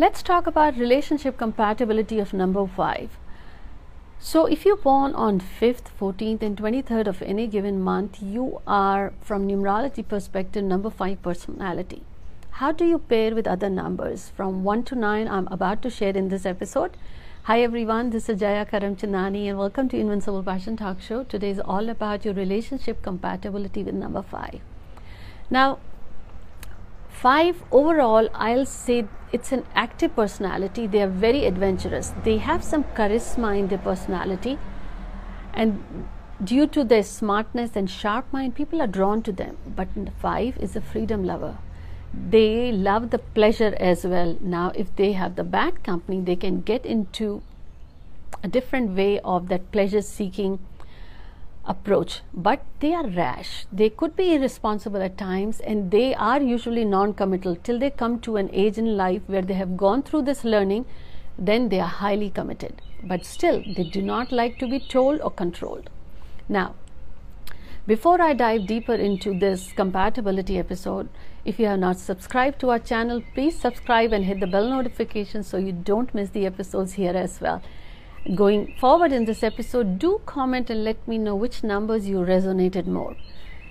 Let's talk about relationship compatibility of number 5. So, if you're born on 5th, 14th, and 23rd of any given month, you are, from numerology perspective, number 5 personality. How do you pair with other numbers? From 1 to 9, I'm about to share in this episode. Hi everyone, this is Jaya Karamchandani and welcome to Invincible Passion Talk Show. Today is all about your relationship compatibility with number 5. Now, 5 overall, I'll say it's an active personality. They are very adventurous. They have some charisma in their personality and due to their smartness and sharp mind, people are drawn to them. But 5 is a freedom lover they love the pleasure as well. Now, if they have the bad company, they can get into a different way of that pleasure seeking approach. But they are rash. They could be irresponsible at times and they are usually non committal till they come to an age in life where they have gone through this learning, then they are highly committed. But still, they do not like to be told or controlled. Now, before I dive deeper into this compatibility episode, if you have not subscribed to our channel, please subscribe and hit the bell notification so you don't miss the episodes here as well. Going forward in this episode, do comment and let me know which numbers you resonated more.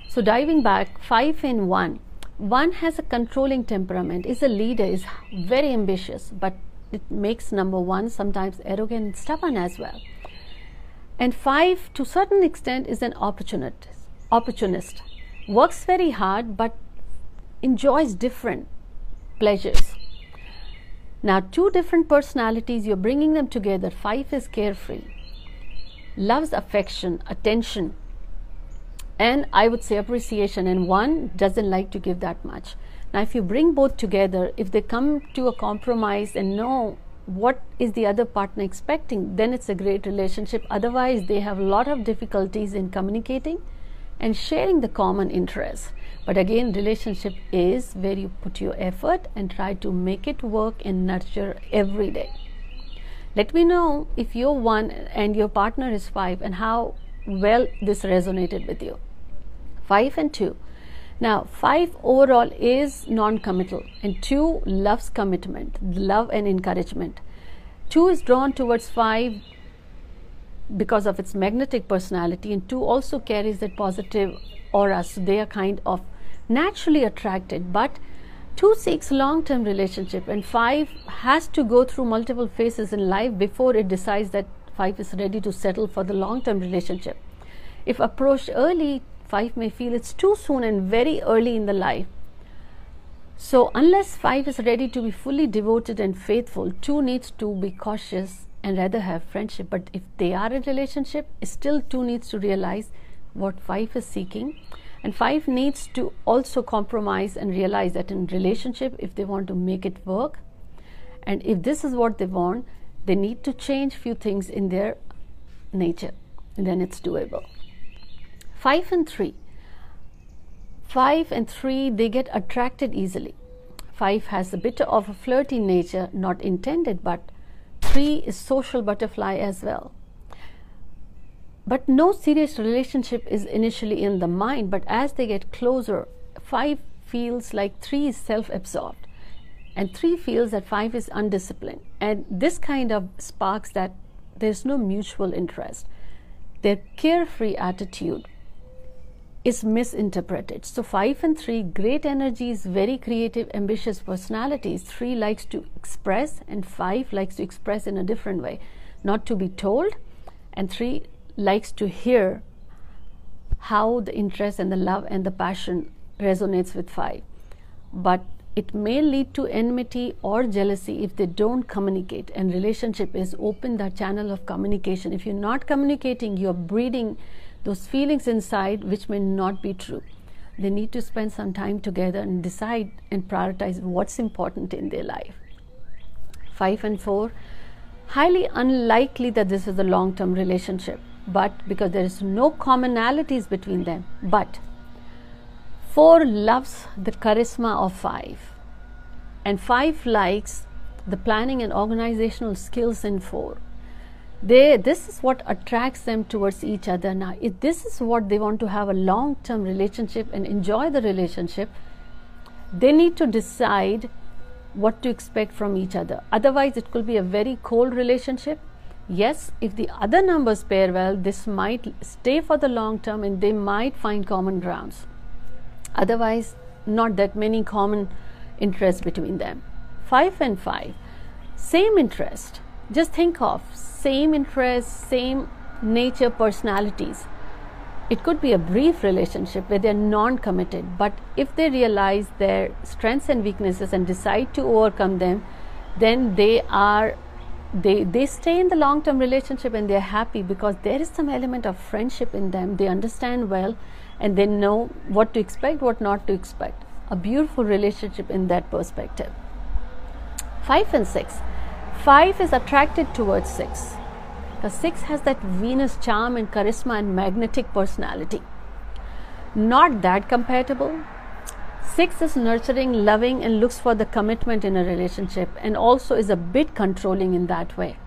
So, diving back, 5 and 1. 1 has a controlling temperament, is a leader, is very ambitious, but it makes number 1 sometimes arrogant and stubborn as well. And 5 to a certain extent is an opportunist. Opportunist works very hard but enjoys different pleasures. Now, two different personalities, you're bringing them together. Five is carefree, loves affection, attention, and I would say appreciation, and one doesn't like to give that much. Now, if you bring both together, if they come to a compromise and know what is the other partner expecting, then it's a great relationship. Otherwise, they have a lot of difficulties in communicating and sharing the common interests. But again, relationship is where you put your effort and try to make it work and nurture every day. Let me know if you're one and your partner is five and how well this resonated with you. Five and two. Now, five overall is non committal, and two loves commitment, love and encouragement. Two is drawn towards five because of its magnetic personality, and two also carries that positive aura, so they are kind of naturally attracted. But two seeks long term relationship, and five has to go through multiple phases in life before it decides that five is ready to settle for the long term relationship. If approached early, five may feel it's too soon and very early in the life. So, unless five is ready to be fully devoted and faithful, two needs to be cautious and rather have friendship. But if they are in relationship, still two needs to realize what five is seeking. And five needs to also compromise and realize that in relationship, if they want to make it work, and if this is what they want, they need to change few things in their nature, then it's doable. Five and three. Five and three, they get attracted easily. Five has a bit of a flirty nature, not intended, but Three is social butterfly as well. But no serious relationship is initially in the mind, but as they get closer, five feels like three is self absorbed, and three feels that five is undisciplined. And this kind of sparks that there's no mutual interest. Their carefree attitude is misinterpreted. So, 5 and 3, great energies, very creative, ambitious personalities. 3 likes to express, and 5 likes to express in a different way, not to be told, and 3 likes to hear how the interest and the love and the passion resonates with 5. But it may lead to enmity or jealousy if they don't communicate and relationship is open that channel of communication if you're not communicating you're breeding those feelings inside which may not be true. They need to spend some time together and decide and prioritize what's important in their life. Five and four, highly unlikely that this is a long term relationship, but because there is no commonalities between them. But four loves the charisma of five, and five likes the planning and organizational skills in four they this is what attracts them towards each other now if this is what they want to have a long term relationship and enjoy the relationship they need to decide what to expect from each other. Otherwise, it could be a very cold relationship. Yes, if the other numbers pair well, this might stay for the long term and they might find common grounds. Otherwise, not that many common interests between them. 5 and 5, same interest. Just think of same interests, same nature, personalities it could be a brief relationship where they're non committed, but if they realize their strengths and weaknesses and decide to overcome them, then they are they they stay in the long term relationship and they're happy because there is some element of friendship in them. They understand well and they know what to expect what not to expect. A beautiful relationship in that perspective. 5 and 6 5 is attracted towards 6 the six has that Venus charm and charisma and magnetic personality. Not that compatible. Six is nurturing, loving, and looks for the commitment in a relationship and also is a bit controlling in that way.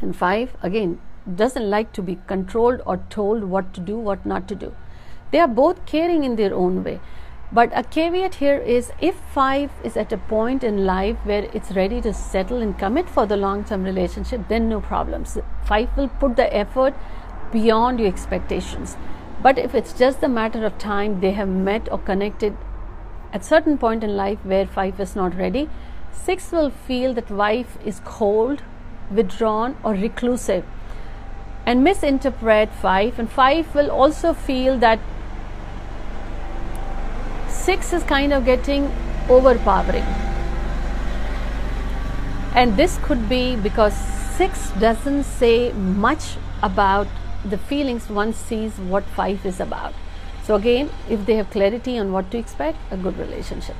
And five, again, doesn't like to be controlled or told what to do, what not to do. They are both caring in their own way. But a caveat here is if five is at a point in life where it's ready to settle and commit for the long term relationship, then no problems. Five will put the effort beyond your expectations. But if it's just a matter of time, they have met or connected at certain point in life where five is not ready, six will feel that wife is cold, withdrawn, or reclusive and misinterpret five, and five will also feel that 6 is kind of getting overpowering. And this could be because 6 doesn't say much about the feelings one sees what 5 is about. So, again, if they have clarity on what to expect, a good relationship.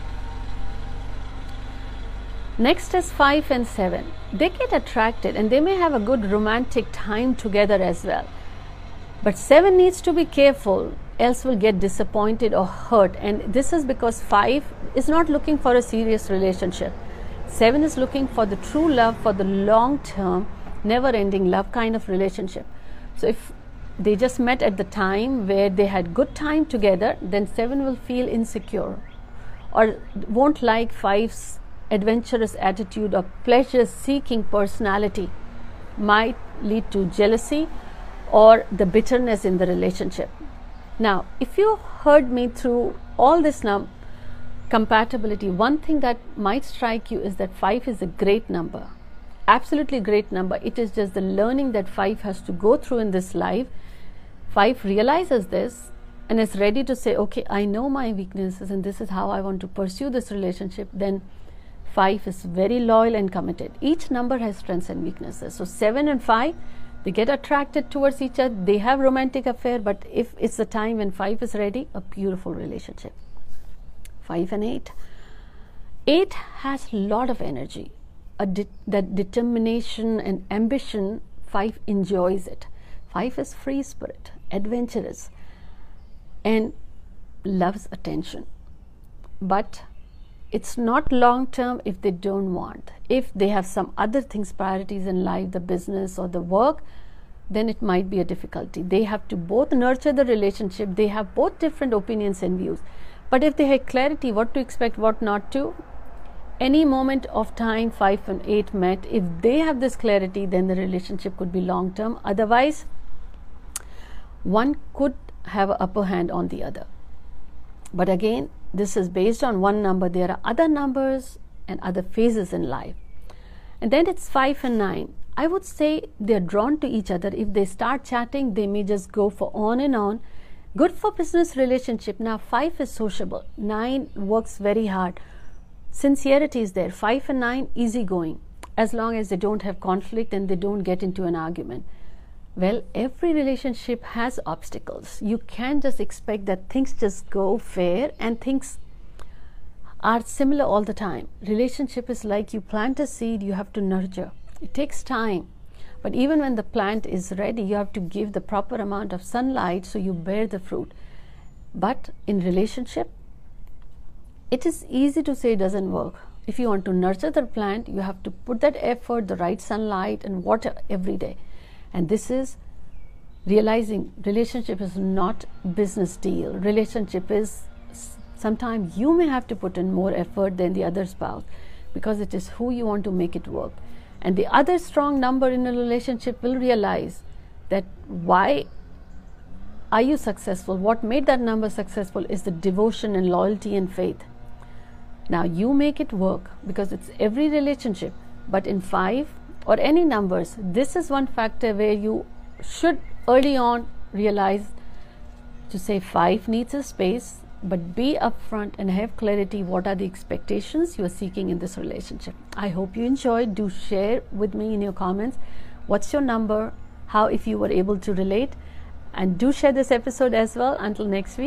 Next is 5 and 7. They get attracted and they may have a good romantic time together as well. But 7 needs to be careful else will get disappointed or hurt. And this is because five is not looking for a serious relationship. Seven is looking for the true love for the long term, never ending love kind of relationship. So if they just met at the time where they had good time together, then seven will feel insecure or won't like five's adventurous attitude or pleasure seeking personality might lead to jealousy or the bitterness in the relationship. Now, if you heard me through all this num compatibility, one thing that might strike you is that 5 is a great number. Absolutely great number. It is just the learning that 5 has to go through in this life. 5 realizes this and is ready to say, okay, I know my weaknesses and this is how I want to pursue this relationship. Then 5 is very loyal and committed. Each number has strengths and weaknesses. So 7 and 5 they get attracted towards each other they have romantic affair but if it's the time when 5 is ready a beautiful relationship 5 and 8 8 has lot of energy de- that determination and ambition 5 enjoys it 5 is free spirit adventurous and loves attention but it's not long term if they don't want. If they have some other things, priorities in life, the business or the work, then it might be a difficulty. They have to both nurture the relationship, they have both different opinions and views. But if they have clarity what to expect, what not to, any moment of time, 5 and 8 met, if they have this clarity, then the relationship could be long term. Otherwise, one could have an upper hand on the other. But again, this is based on one number. There are other numbers and other phases in life. And then it's 5 and 9. I would say they're drawn to each other. If they start chatting, they may just go for on and on. Good for business relationship. Now, 5 is sociable. 9 works very hard. Sincerity is there. 5 and 9, easygoing. As long as they don't have conflict and they don't get into an argument. Well, every relationship has obstacles. You can't just expect that things just go fair and things are similar all the time. Relationship is like you plant a seed, you have to nurture. It takes time. But even when the plant is ready, you have to give the proper amount of sunlight so you bear the fruit. But in relationship, it is easy to say it doesn't work. If you want to nurture the plant, you have to put that effort, the right sunlight, and water every day. And this is realizing relationship is not business deal. Relationship is sometimes you may have to put in more effort than the other spouse. because it is who you want to make it work. And the other strong number in a relationship will realize that why are you successful? What made that number successful is the devotion and loyalty and faith. Now you make it work because it's every relationship, but in five or any numbers, this is one factor where you should early on realize to say five needs a space, but be upfront and have clarity what are the expectations you are seeking in this relationship. I hope you enjoyed. Do share with me in your comments what's your number, how if you were able to relate, and do share this episode as well. Until next week.